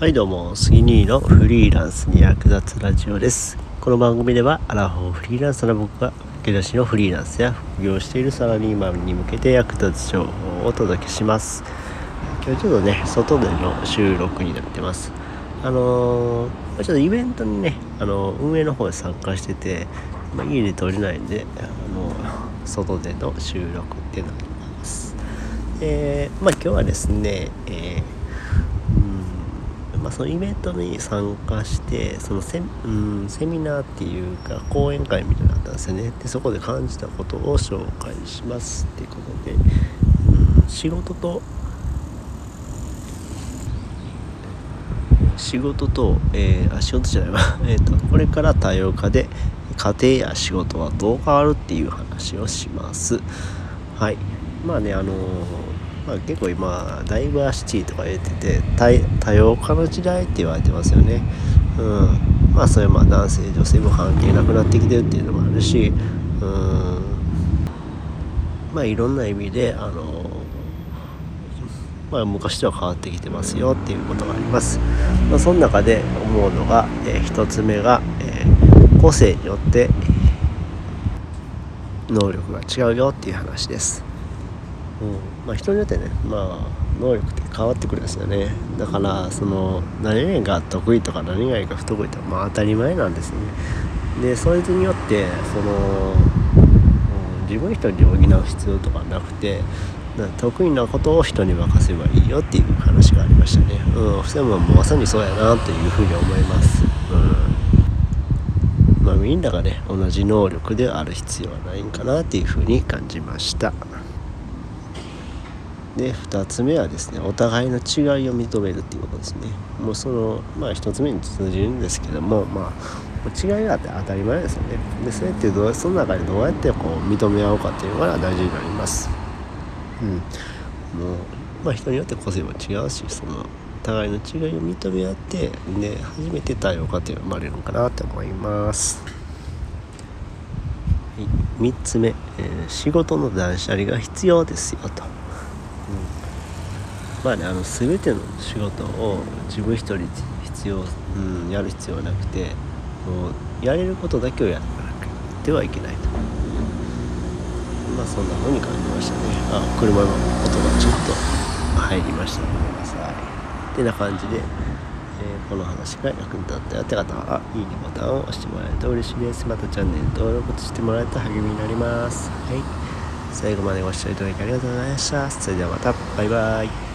はいどうも、杉兄のフリーランスに役立つラジオです。この番組では、アラフォーフリーランスの僕が、駆け出しのフリーランスや副業しているサラリーマンに向けて役立つ情報をお届けします。今日ちょっとね、外での収録になってます。あのー、ちょっとイベントにね、あの運営の方で参加してて、まあ、家で撮れないんで、あの外での収録っていうのがあります。えー、まあ今日はですね、えーまあ、そのイベントに参加してそのセ,、うん、セミナーっていうか講演会みたいなのあったんですよね。でそこで感じたことを紹介しますっていうことで、うん、仕事と仕事と、えー、あ仕事じゃないわ、えーと、これから多様化で家庭や仕事はどう変わるっていう話をします。はい。まあねあのーまあ、結構今ダイバーシティとか言ってて多様化の時代って言われてますよね。うん、まあそれまあ男性女性も関係なくなってきてるっていうのもあるし、うん、まあいろんな意味であのまあ、昔とは変わってきてますよっていうことがあります。まあ、その中で思うのが、えー、1つ目が、えー、個性によって能力が違うよっていう話です。うんまあ、人によってね、まあ、能力って変わってくるんですよねだからその何が得意とか何々が不得意とか、まあ、当たり前なんですねでそれによってその、うん、自分一人で補う必要とかなくて得意なことを人に任せばいいよっていう話がありましたね。うん、それもまさにそうやなというふうに思います。うん。まあみんながね、同じ能力である必要はないんかなっていうふうに感じました。で2つ目はですねお互いの違いを認めるっていうことですね。もうそのまあ1つ目に通じるんですけどもまあ違いがあって当たり前ですよね。でそれってどうその中でどうやってこう認め合おうかっていうのが大事になります。うん。もうまあ人によって個性も違うしそのお互いの違いを認め合ってで初めて多様化って生まれるのかなって思います。3つ目、えー、仕事の断捨離が必要ですよと。まあねあの全ての仕事を自分一人必要、うん、やる必要はなくてもうやれることだけをやらなくてはいけないと。まあそんな風に感じましたね。あ車の音がちょっと入りましたごめんなさい。てな感じで、えー、この話が役に立ったよって方はいいねボタンを押してもらえると嬉しいです。またチャンネル登録してもらえると励みになります。はい。最後までご視聴いただきありがとうございました。それではまた。バイバイ。